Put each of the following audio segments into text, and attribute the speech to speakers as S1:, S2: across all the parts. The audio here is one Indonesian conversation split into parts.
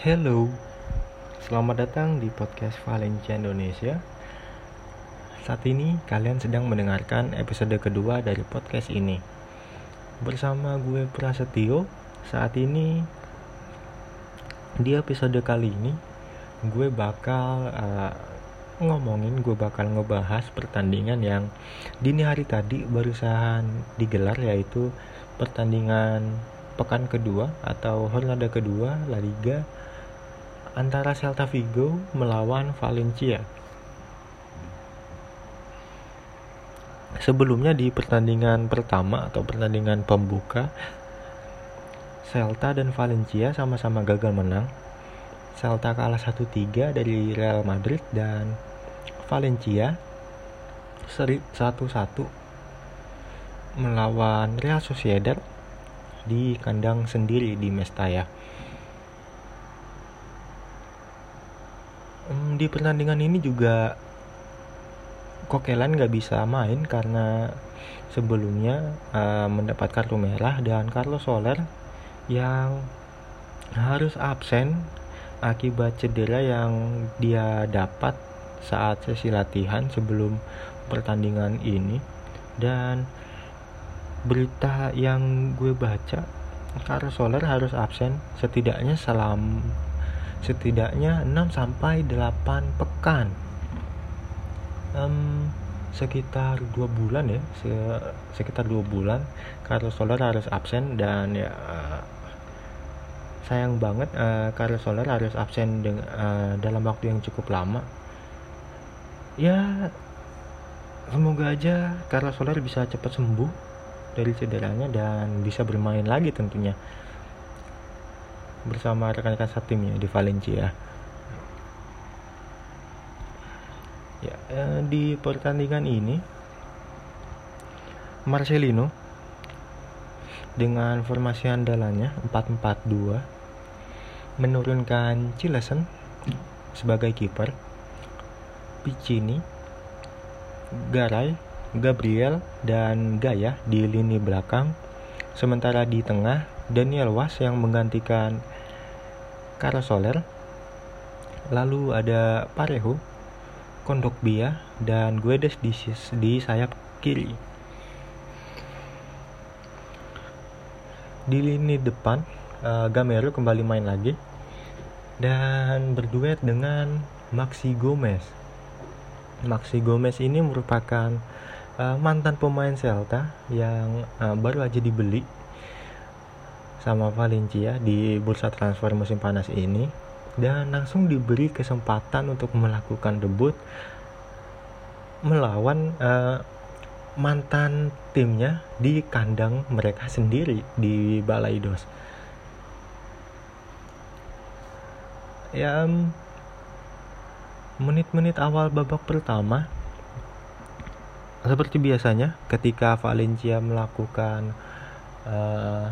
S1: Hello, selamat datang di podcast Valencia Indonesia. Saat ini kalian sedang mendengarkan episode kedua dari podcast ini. Bersama gue Prasetyo, saat ini di episode kali ini gue bakal uh, ngomongin, gue bakal ngebahas pertandingan yang dini hari tadi barusan digelar yaitu pertandingan pekan kedua atau hornada kedua La Liga antara Celta Vigo melawan Valencia. Sebelumnya di pertandingan pertama atau pertandingan pembuka, Celta dan Valencia sama-sama gagal menang. Celta kalah 1-3 dari Real Madrid dan Valencia seri 1-1 melawan Real Sociedad di kandang sendiri di Mestalla. um, di pertandingan ini juga Kokelan nggak bisa main karena sebelumnya uh, mendapat kartu merah dan Carlos Soler yang harus absen akibat cedera yang dia dapat saat sesi latihan sebelum pertandingan ini. Dan berita yang gue baca Carlos Soler harus absen setidaknya selama setidaknya 6 sampai 8 pekan. Um, sekitar dua bulan ya se sekitar dua bulan Carlos Soler harus absen dan ya uh, sayang banget uh, Carlos Soler harus absen dengan uh, dalam waktu yang cukup lama. Ya semoga aja Carlos Soler bisa cepat sembuh dari cederanya dan bisa bermain lagi tentunya bersama rekan-rekan satimnya di Valencia. Ya, eh, di pertandingan ini Marcelino dengan formasi andalannya 4-4-2 menurunkan Cilesen sebagai kiper, Piccini, Garay, Gabriel, dan Gaya di lini belakang. Sementara di tengah Daniel Was yang menggantikan Carlos Soler. Lalu ada Parejo, Kondogbia, dan Guedes di, di sayap kiri. Di lini depan, uh, Gamero kembali main lagi dan berduet dengan Maxi Gomez. Maxi Gomez ini merupakan uh, mantan pemain Celta yang uh, baru aja dibeli sama Valencia di bursa transfer musim panas ini dan langsung diberi kesempatan untuk melakukan debut melawan uh, mantan timnya di kandang mereka sendiri di Balaidos. Ya menit-menit awal babak pertama seperti biasanya ketika Valencia melakukan uh,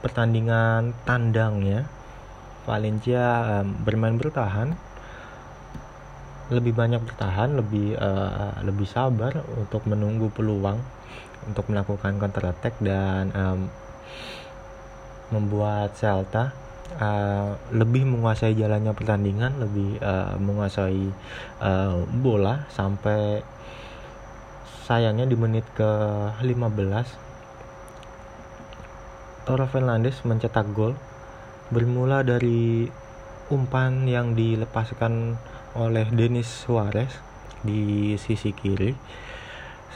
S1: pertandingan tandangnya Valencia um, bermain bertahan. Lebih banyak bertahan lebih uh, lebih sabar untuk menunggu peluang untuk melakukan counter attack dan um, membuat Celta uh, lebih menguasai jalannya pertandingan lebih uh, menguasai uh, bola sampai sayangnya di menit ke 15 Toro Fernandes mencetak gol bermula dari umpan yang dilepaskan oleh Denis Suarez di sisi kiri.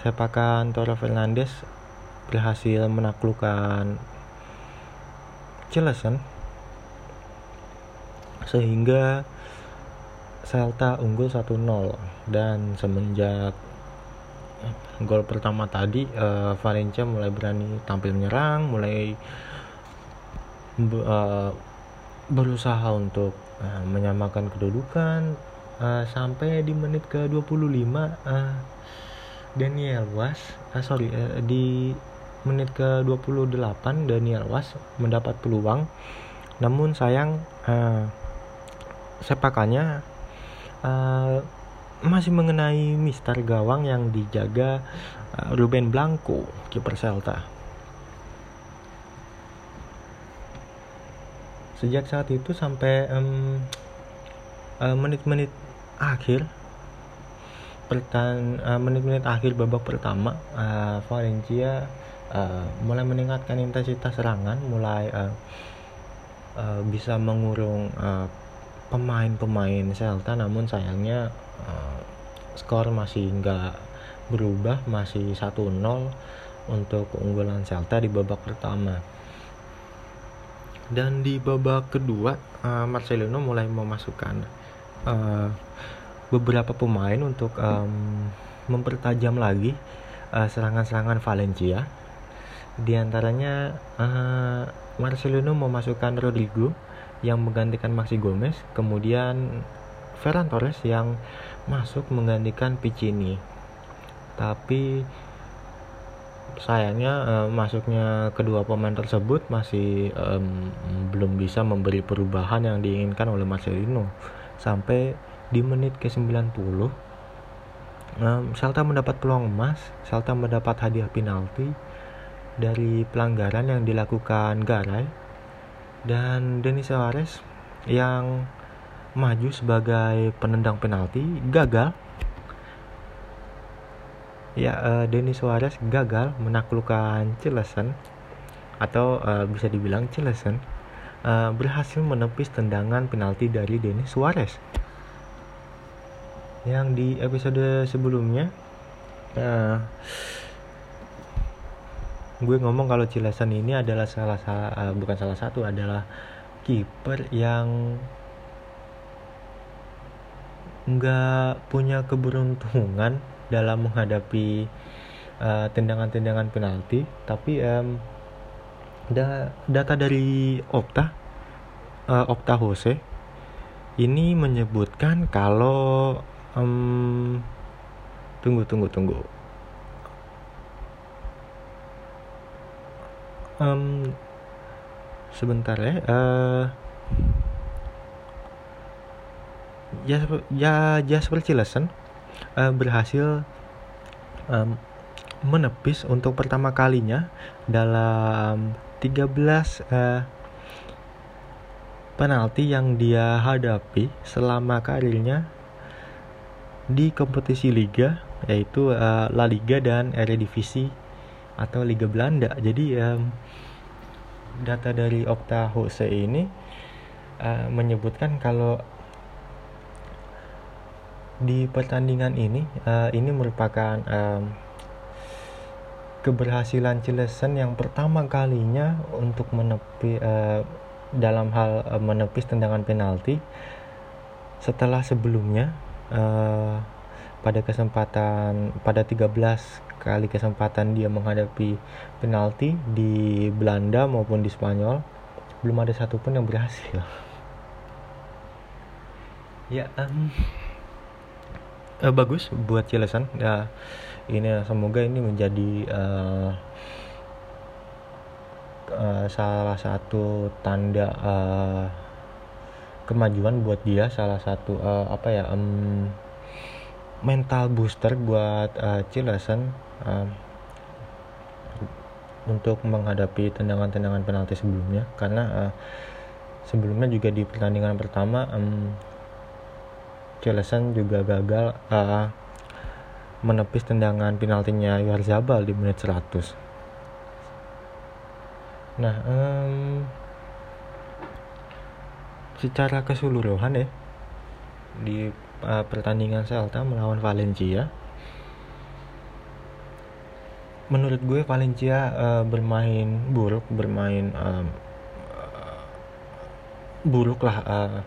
S1: Sepakan Toro Fernandes berhasil menaklukkan Cilesen sehingga Celta unggul 1-0 dan semenjak gol pertama tadi uh, Valencia mulai berani tampil menyerang mulai uh, berusaha untuk uh, menyamakan kedudukan uh, sampai di menit ke 25 uh, Daniel Was uh, sorry uh, di menit ke 28 Daniel Was mendapat peluang. Namun sayang uh, sepakannya uh, masih mengenai Mister Gawang yang dijaga uh, Ruben Blanco kiper Celta. sejak saat itu sampai um, uh, menit-menit akhir pertan uh, menit-menit akhir babak pertama uh, Valencia uh, mulai meningkatkan intensitas serangan mulai uh, uh, bisa mengurung uh, pemain-pemain Celta namun sayangnya uh, skor masih nggak berubah masih 1-0 untuk keunggulan Celta di babak pertama. Dan di babak kedua uh, Marcelino mulai memasukkan uh, beberapa pemain untuk um, mempertajam lagi serangan-serangan uh, Valencia. Di antaranya uh, Marcelino memasukkan Rodrigo yang menggantikan Maxi Gomez kemudian Ferran Torres yang masuk menggantikan Piccini. Tapi sayangnya uh, masuknya kedua pemain tersebut masih um, belum bisa memberi perubahan yang diinginkan oleh Marcelino. Sampai di menit ke-90 um, Celta mendapat peluang emas Celta mendapat hadiah penalti dari pelanggaran yang dilakukan Garay dan Denis Suarez yang maju sebagai penendang penalti gagal. Ya uh, Denis Suarez gagal menaklukkan Cilesen atau uh, bisa dibilang Cilesen uh, berhasil menepis tendangan penalti dari Denis Suarez yang di episode sebelumnya uh, gue ngomong kalau Cilesen ini adalah salah uh, bukan salah satu adalah kiper yang nggak punya keberuntungan dalam menghadapi uh, tendangan-tendangan penalti. Tapi um, da data dari Opta uh, Opta Jose ini menyebutkan kalau um, tunggu tunggu tunggu um, sebentar ya uh, ya ya Jasper Cilesen uh, berhasil um, menepis untuk pertama kalinya dalam 13 uh, penalti yang dia hadapi selama karirnya di kompetisi liga yaitu uh, La Liga dan Eredivisie atau Liga Belanda. Jadi um, data dari Opta Jose ini uh, menyebutkan kalau di pertandingan ini uh, ini merupakan um, keberhasilan Cilesen yang pertama kalinya untuk menepi uh, dalam hal uh, menepis tendangan penalti setelah sebelumnya uh, pada kesempatan pada 13 kali kesempatan dia menghadapi penalti di Belanda maupun di Spanyol. Belum ada satupun yang berhasil. Ya um, uh, bagus buat Cilesan ya ini semoga ini menjadi uh, uh, salah satu tanda uh, kemajuan buat dia. Salah satu uh, apa ya um, mental booster buat uh, Cilesan uh, untuk menghadapi tendangan-tendangan penalti sebelumnya karena uh, sebelumnya juga di pertandingan pertama um, Celesan juga gagal uh, menepis tendangan penaltinya Yarzabal di menit 100. Nah, um, secara keseluruhan ya di uh, pertandingan Celta melawan Valencia. Menurut gue Valencia uh, bermain buruk bermain um, buruk lah uh,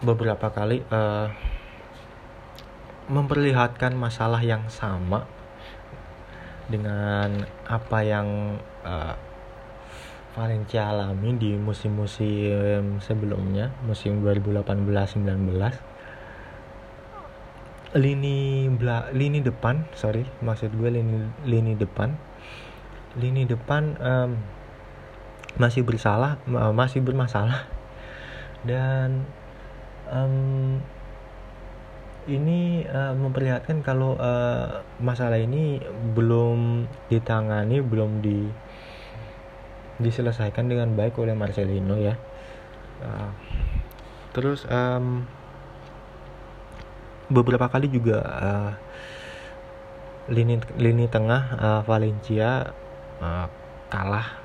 S1: beberapa kali uh, memperlihatkan masalah yang sama dengan apa yang uh, Valencia alami di musim-musim sebelumnya, musim 2018-19. Lini bela, lini depan, sorry, maksud gue lini lini depan, lini depan um, masih bersalah, masih bermasalah dan um, ini uh, memperlihatkan kalau uh, masalah ini belum ditangani, belum di diselesaikan dengan baik oleh Marcelino ya. Uh, terus um, beberapa kali juga uh, lini lini tengah uh, Valencia uh, kalah.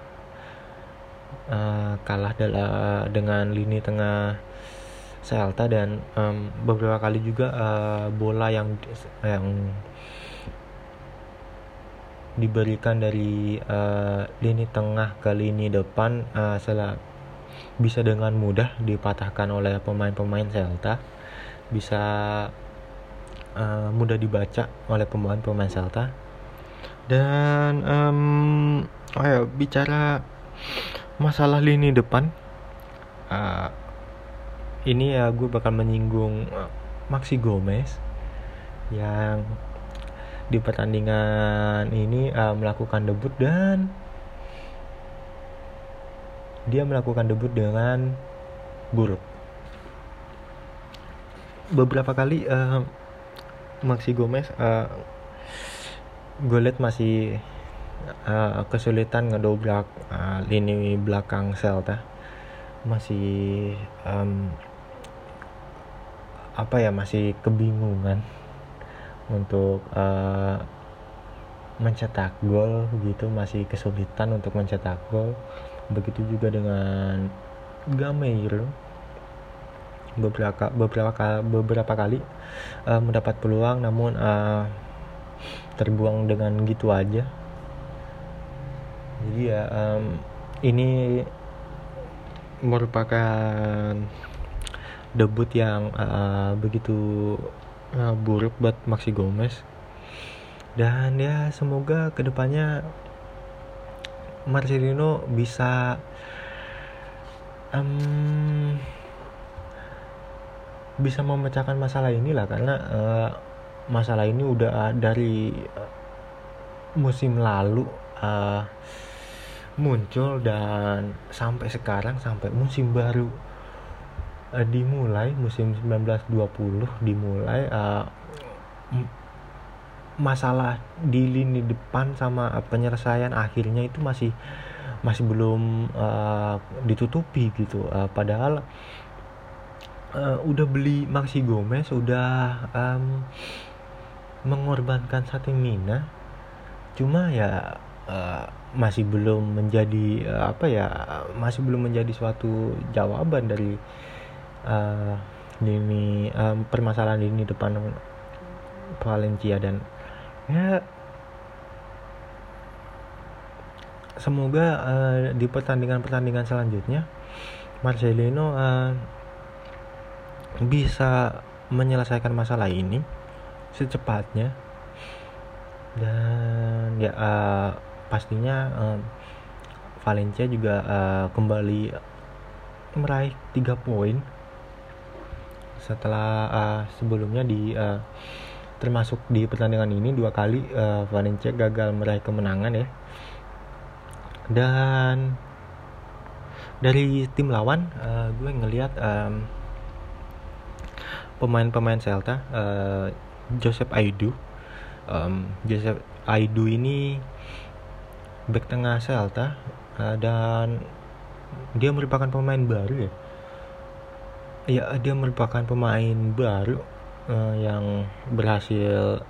S1: Uh, kalah dalam dengan lini tengah Celta dan um, beberapa kali juga uh, bola yang yang diberikan dari uh, lini tengah ke lini depan uh, setelah bisa dengan mudah dipatahkan oleh pemain-pemain Celta. Bisa uh, mudah dibaca oleh pemain-pemain Celta. Dan um, oh ya bicara masalah lini depan uh, ini ya gue bakal menyinggung Maxi Gomez yang di pertandingan ini uh, melakukan debut dan dia melakukan debut dengan buruk. Beberapa kali uh, Maxi Gomez uh, gue lihat masih uh, kesulitan ngedobrak uh, lini belakang Celta masih um, apa ya masih kebingungan untuk uh, mencetak gol gitu masih kesulitan untuk mencetak gol. Begitu juga dengan Gameiro. Beberapa beberapa beberapa kali uh, mendapat peluang namun uh, terbuang dengan gitu aja. Jadi ya um, ini merupakan debut yang uh, begitu uh, buruk buat Maxi Gomez. Dan ya semoga ke depannya Marcelino bisa um, bisa memecahkan masalah inilah karena uh, masalah ini udah dari uh, musim lalu uh, muncul dan sampai sekarang sampai musim baru uh, dimulai musim 1920 dimulai uh, masalah di lini depan sama penyelesaian akhirnya itu masih masih belum uh, ditutupi gitu. Uh, padahal uh, udah beli Maxi Gomez udah um, mengorbankan satu Mina. Cuma ya uh, masih belum menjadi uh, apa ya masih belum menjadi suatu jawaban dari uh, lini um, permasalahan lini depan Valencia dan ya semoga uh, di pertandingan-pertandingan selanjutnya Marcelino uh, bisa menyelesaikan masalah ini secepatnya. Dan ya uh, pastinya uh, Valencia juga uh, kembali meraih tiga poin setelah uh, sebelumnya di uh, termasuk di pertandingan ini dua kali uh, Valencia gagal meraih kemenangan ya. Dan dari tim lawan uh, gue ngelihat um, pemain-pemain Celta uh, Joseph Aidu um, Joseph Aidu ini back tengah Celta uh, dan dia merupakan pemain baru ya ya dia merupakan pemain baru uh, yang berhasil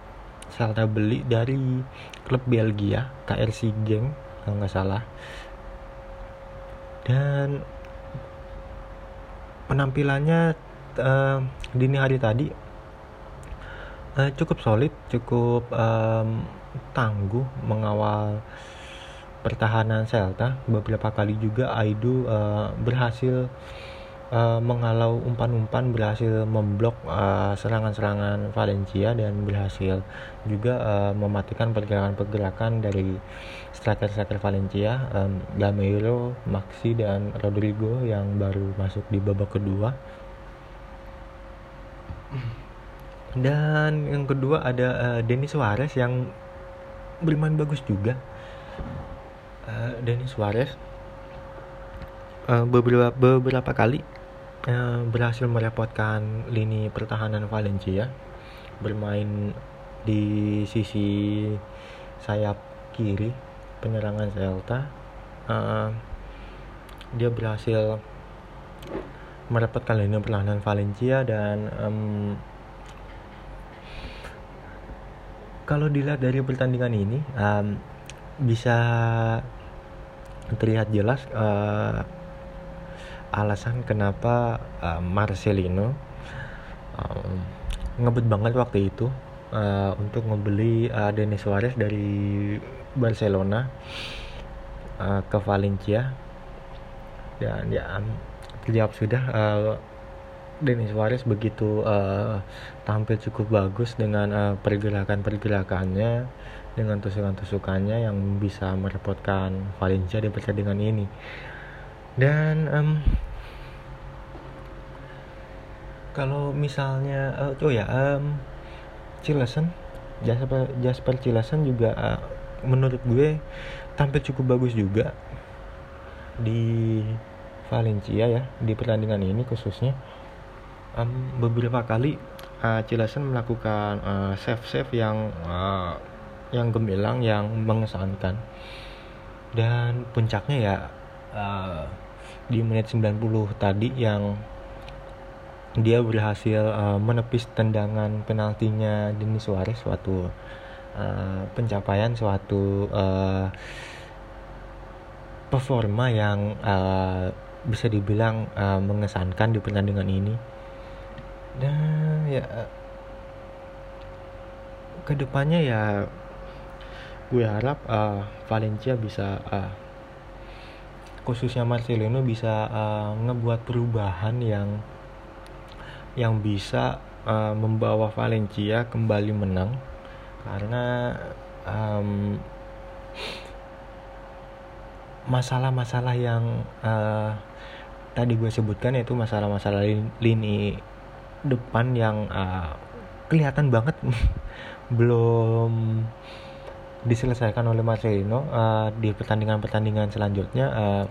S1: Celta beli dari klub Belgia KRC Genk kalau nggak salah. Dan penampilannya uh, dini hari tadi uh, cukup solid cukup um, tangguh mengawal pertahanan Celta. Beberapa kali juga Aidu uh, berhasil uh, menghalau umpan-umpan berhasil memblok uh, serangan-serangan Valencia dan berhasil juga uh, mematikan pergerakan-pergerakan dari striker-striker Valencia um, Gameiro, Maxi dan Rodrigo yang baru masuk di babak kedua. Dan yang kedua ada uh, Denis Suarez yang bermain bagus juga. Uh, Denis Suarez uh, beberapa beberapa kali uh, berhasil merepotkan lini pertahanan Valencia. Bermain di sisi sayap kiri penyerangan Celta. Uh, dia berhasil merepotkan lini perlahanan Valencia dan um, kalau dilihat dari pertandingan ini um, bisa terlihat jelas uh, alasan kenapa uh, Marcelino um, ngebet banget waktu itu uh, untuk membeli uh, Denis Suarez dari Barcelona uh, ke Valencia. Dan ya terjawab sudah uh, Denis Suarez begitu uh, tampil cukup bagus dengan uh, pergerakan-pergerakannya dengan tusukan-tusukannya yang bisa merepotkan Valencia di pertandingan ini dan um, kalau misalnya uh, oh ya um, Cilesan Jasper Jasper Cilesan juga uh, menurut gue tampil cukup bagus juga di Valencia ya di pertandingan ini khususnya. Um, beberapa kali uh, Cilesan melakukan uh, save save yang uh, yang gemilang yang mengesankan. Dan puncaknya ya di menit 90 tadi yang dia berhasil uh, menepis tendangan penaltinya Denis Suarez suatu uh, pencapaian suatu uh, performa yang uh, bisa dibilang uh, mengesankan di pertandingan ini. Dan ya ke depannya ya gue harap uh, Valencia bisa uh, khususnya Marcelino bisa uh, ngebuat perubahan yang yang bisa uh, membawa Valencia kembali menang. Karena um, masalah-masalah yang uh, tadi gue sebutkan yaitu masalah-masalah lini depan yang uh, kelihatan banget. Belum diselesaikan oleh Marcelino uh, di pertandingan-pertandingan selanjutnya uh,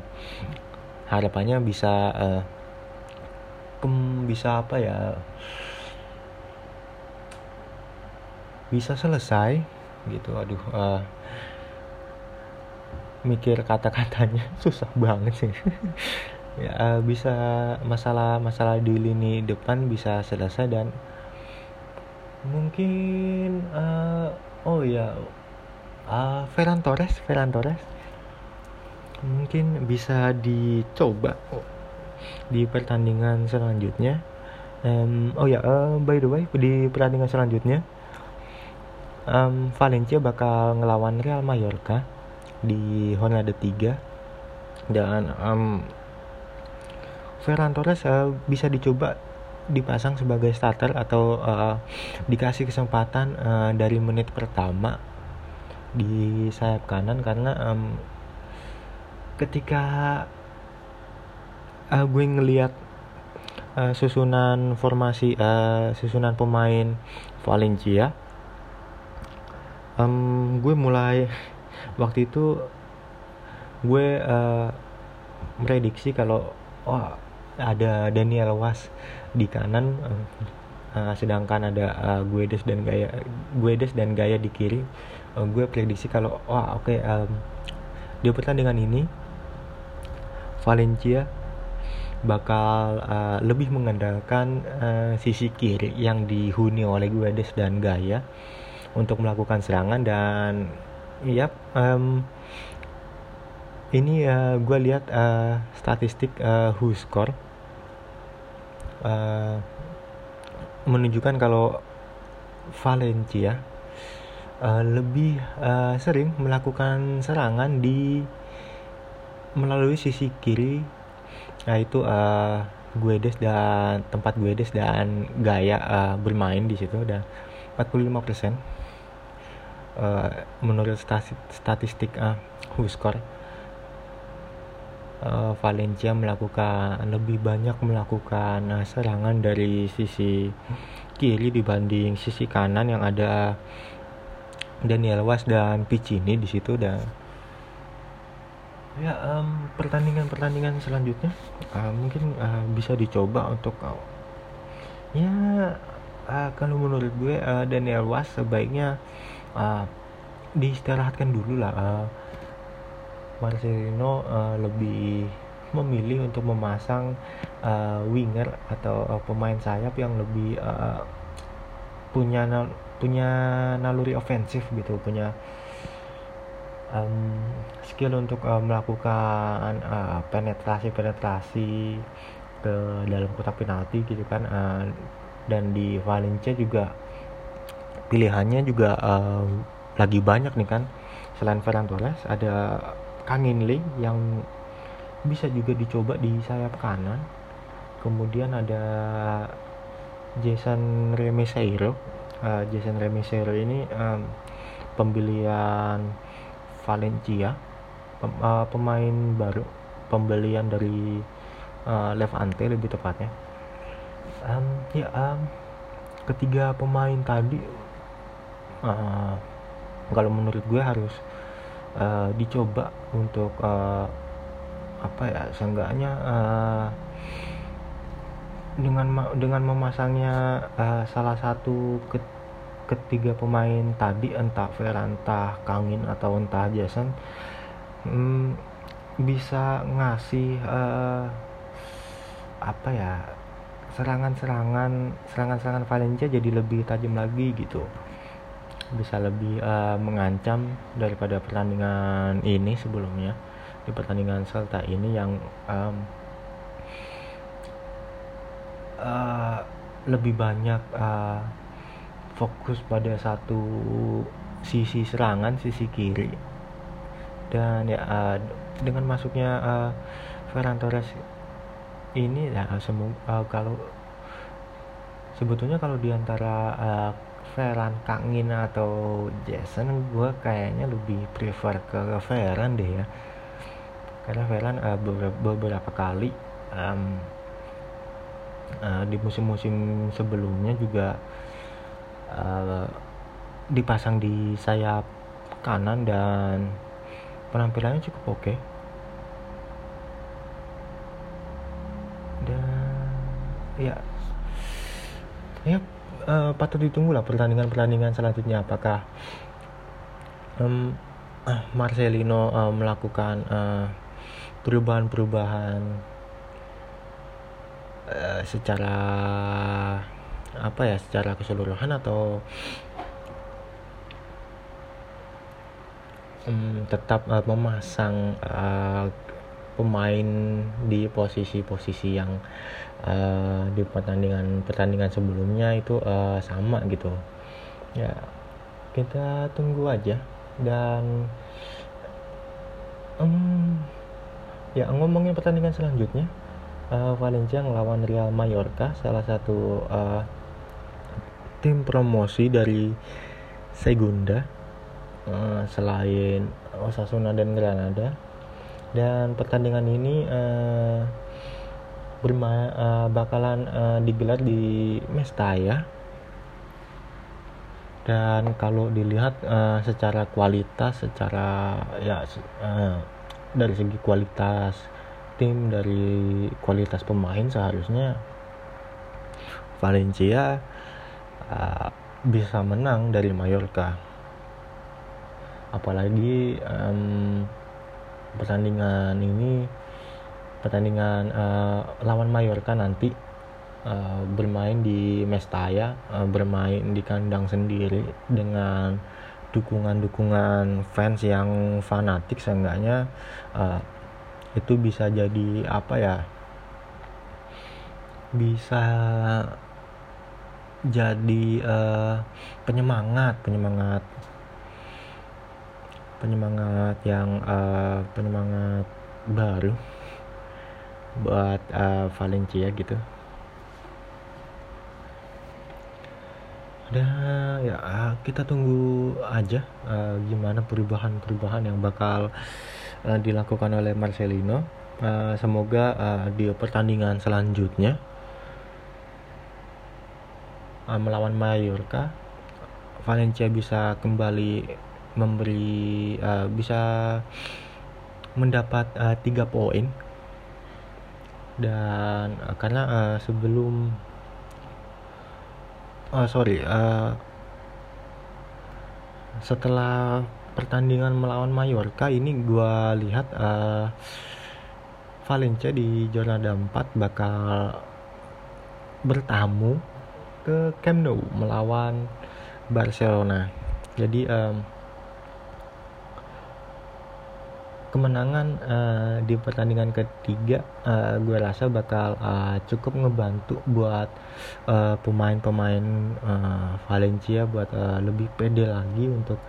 S1: harapannya bisa uh, bisa apa ya bisa selesai gitu. Aduh uh, mikir kata-katanya susah banget sih. Ya uh, bisa masalah masalah di lini depan bisa selesai dan mungkin uh, oh ya uh, Ferran Torres Ferran Torres. Mungkin bisa dicoba di pertandingan selanjutnya. Um, oh ya uh, by the way di pertandingan selanjutnya um, Valencia bakal ngelawan Real Mallorca di Honda 3 dan um, Ferran Torres uh, bisa dicoba dipasang sebagai starter atau uh, dikasih kesempatan uh, dari menit pertama di sayap kanan karena um, ketika uh, gue ngelihat uh, susunan formasi uh, susunan pemain Valencia um, gue mulai waktu itu gue uh, prediksi kalau oh ada Daniel Was di kanan uh, sedangkan ada uh, Guedes dan Gaya Guedes dan Gaya di kiri uh, gue prediksi kalau wah oke okay, um, di pertandingan ini Valencia bakal uh, lebih mengandalkan uh, sisi kiri yang dihuni oleh Guedes dan Gaya untuk melakukan serangan dan ya um, ini uh, gue lihat uh, statistik uh, who score uh, menunjukkan kalau Valencia uh, lebih uh, sering melakukan serangan di melalui sisi kiri. Yaitu uh, Guedes dan tempat Guedes dan Gaya uh, bermain di situ dan 45% uh, menurut statistik uh, uh, Valencia melakukan lebih banyak melakukan uh, serangan dari sisi kiri dibanding sisi kanan yang ada Daniel Was dan Piccini di situ dan ya um, pertandingan-pertandingan selanjutnya uh, mungkin uh, bisa dicoba untuk uh, ya uh, kalau menurut gue uh, Daniel Was sebaiknya uh, diistirahatkan dulu lah uh, Marcelino uh, lebih memilih untuk memasang uh, winger atau uh, pemain sayap yang lebih uh, punya punya naluri ofensif gitu punya um, skill untuk uh, melakukan uh, penetrasi penetrasi ke dalam kotak penalti gitu kan uh, dan di Valencia juga pilihannya juga uh, lagi banyak nih kan. Selain Ferran Torres ada Kang In Lee yang bisa juga dicoba di sayap kanan. Kemudian ada Jason Remeseiro uh, Jason Remeseiro ini um, pembelian Valencia pem, uh, pemain baru pembelian dari uh, Levante lebih tepatnya. Um, ya um, ketiga pemain tadi uh, kalau menurut gue harus uh, dicoba untuk uh, apa ya seenggaknya uh, dengan dengan memasangnya uh, salah satu ke, ketiga pemain tadi entah Veranta, Kangin atau entah Jason hmm, bisa ngasih uh, apa ya serangan-serangan serangan-serangan Valencia jadi lebih tajam lagi gitu. Bisa lebih uh, mengancam daripada pertandingan ini sebelumnya di pertandingan Celta ini yang um, uh, lebih banyak uh, fokus pada satu sisi serangan sisi kiri. Dan ya uh, dengan masuknya uh, Ferran Torres ini ya semua uh, kalau sebetulnya kalau di antara uh, Ferran Kangin atau Jason gue kayaknya lebih prefer ke Ferran deh ya. Karena Ferran uh, beberapa, beberapa kali um, uh, di musim-musim sebelumnya juga uh, dipasang di sayap kanan dan penampilannya cukup oke okay. dan ya ya uh, patut ditunggu lah pertandingan-pertandingan selanjutnya apakah um, Marcelino uh, melakukan perubahan-perubahan uh, secara apa ya secara keseluruhan atau um, tetap uh, memasang uh, pemain di posisi-posisi yang uh, di pertandingan pertandingan sebelumnya itu uh, sama gitu. Ya kita tunggu aja. Dan um, ya ngomongin pertandingan selanjutnya uh, Valencia melawan Real Mallorca salah satu uh, tim promosi dari Segunda uh, selain Osasuna dan Granada. Dan pertandingan ini uh, bermain uh, bakalan uh, digelar di Mestaya dan kalau dilihat uh, secara kualitas secara ya uh, dari segi kualitas tim dari kualitas pemain seharusnya Valencia uh, bisa menang dari Mallorca. Apalagi um, pertandingan ini pertandingan uh, lawan Mallorca nanti uh, bermain di Mestalla uh, bermain di kandang sendiri dengan dukungan-dukungan fans yang fanatik seenggaknya uh, itu bisa jadi apa ya? Bisa jadi uh, penyemangat penyemangat. Penyemangat yang uh, penyemangat baru buat uh, Valencia gitu. Ada ya kita tunggu aja uh, gimana perubahan-perubahan yang bakal uh, dilakukan oleh Marcelino. Uh, semoga uh, di pertandingan selanjutnya uh, melawan Mallorca Valencia bisa kembali memberi uh, bisa mendapat tiga poin. Dan uh, karena uh, sebelum uh, sorry uh, setelah pertandingan melawan Mallorca ini gue lihat uh, Valencia di Jornada 4 bakal bertamu ke Camp Nou melawan Barcelona. Jadi um, kemenangan uh, di pertandingan ketiga uh, gue rasa bakal uh, cukup ngebantu buat pemain-pemain uh, uh, Valencia buat uh, lebih pede lagi untuk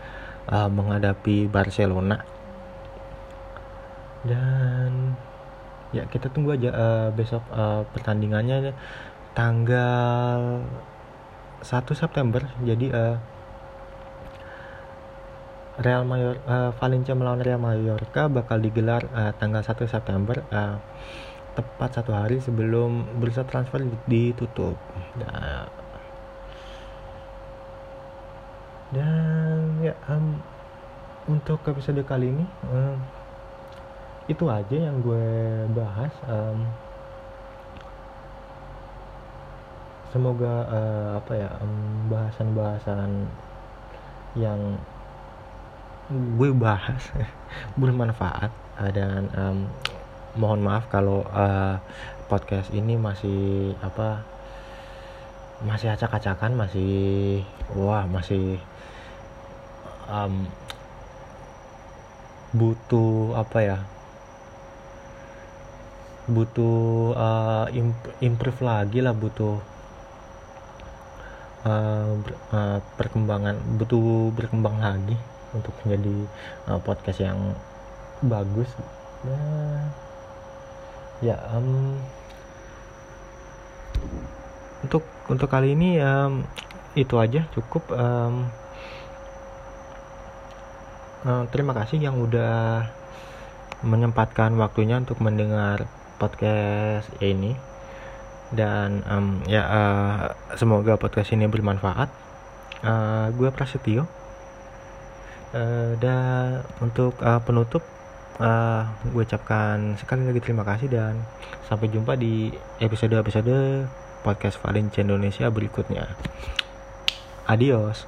S1: uh, menghadapi Barcelona. Dan ya kita tunggu aja uh, besok uh, pertandingannya. Tanggal 1 September jadi uh, Real Mayor uh, Valencia melawan Real Mallorca bakal digelar uh, tanggal 1 September uh, tepat satu hari sebelum bursa transfer ditutup. Nah, dan ya um, untuk episode kali ini um, itu aja yang gue bahas um, semoga uh, apa ya bahasan-bahasan um, yang gue bahas bermanfaat uh, dan um, mohon maaf kalau uh, podcast ini masih apa masih acak-acakan masih wah masih um, butuh apa ya butuh uh, improve lagi lah butuh uh, uh, perkembangan butuh berkembang lagi untuk menjadi uh, podcast yang bagus. Ya ya um, untuk untuk kali ini um, itu aja cukup um, uh, terima kasih yang udah menyempatkan waktunya untuk mendengar podcast ini. Dan um, ya uh, semoga podcast ini bermanfaat. Uh, gue Prasetyo uh, dan untuk uh, penutup uh, gue ucapkan sekali lagi terima kasih dan sampai jumpa di episode-episode podcast Valencia Indonesia berikutnya. Adios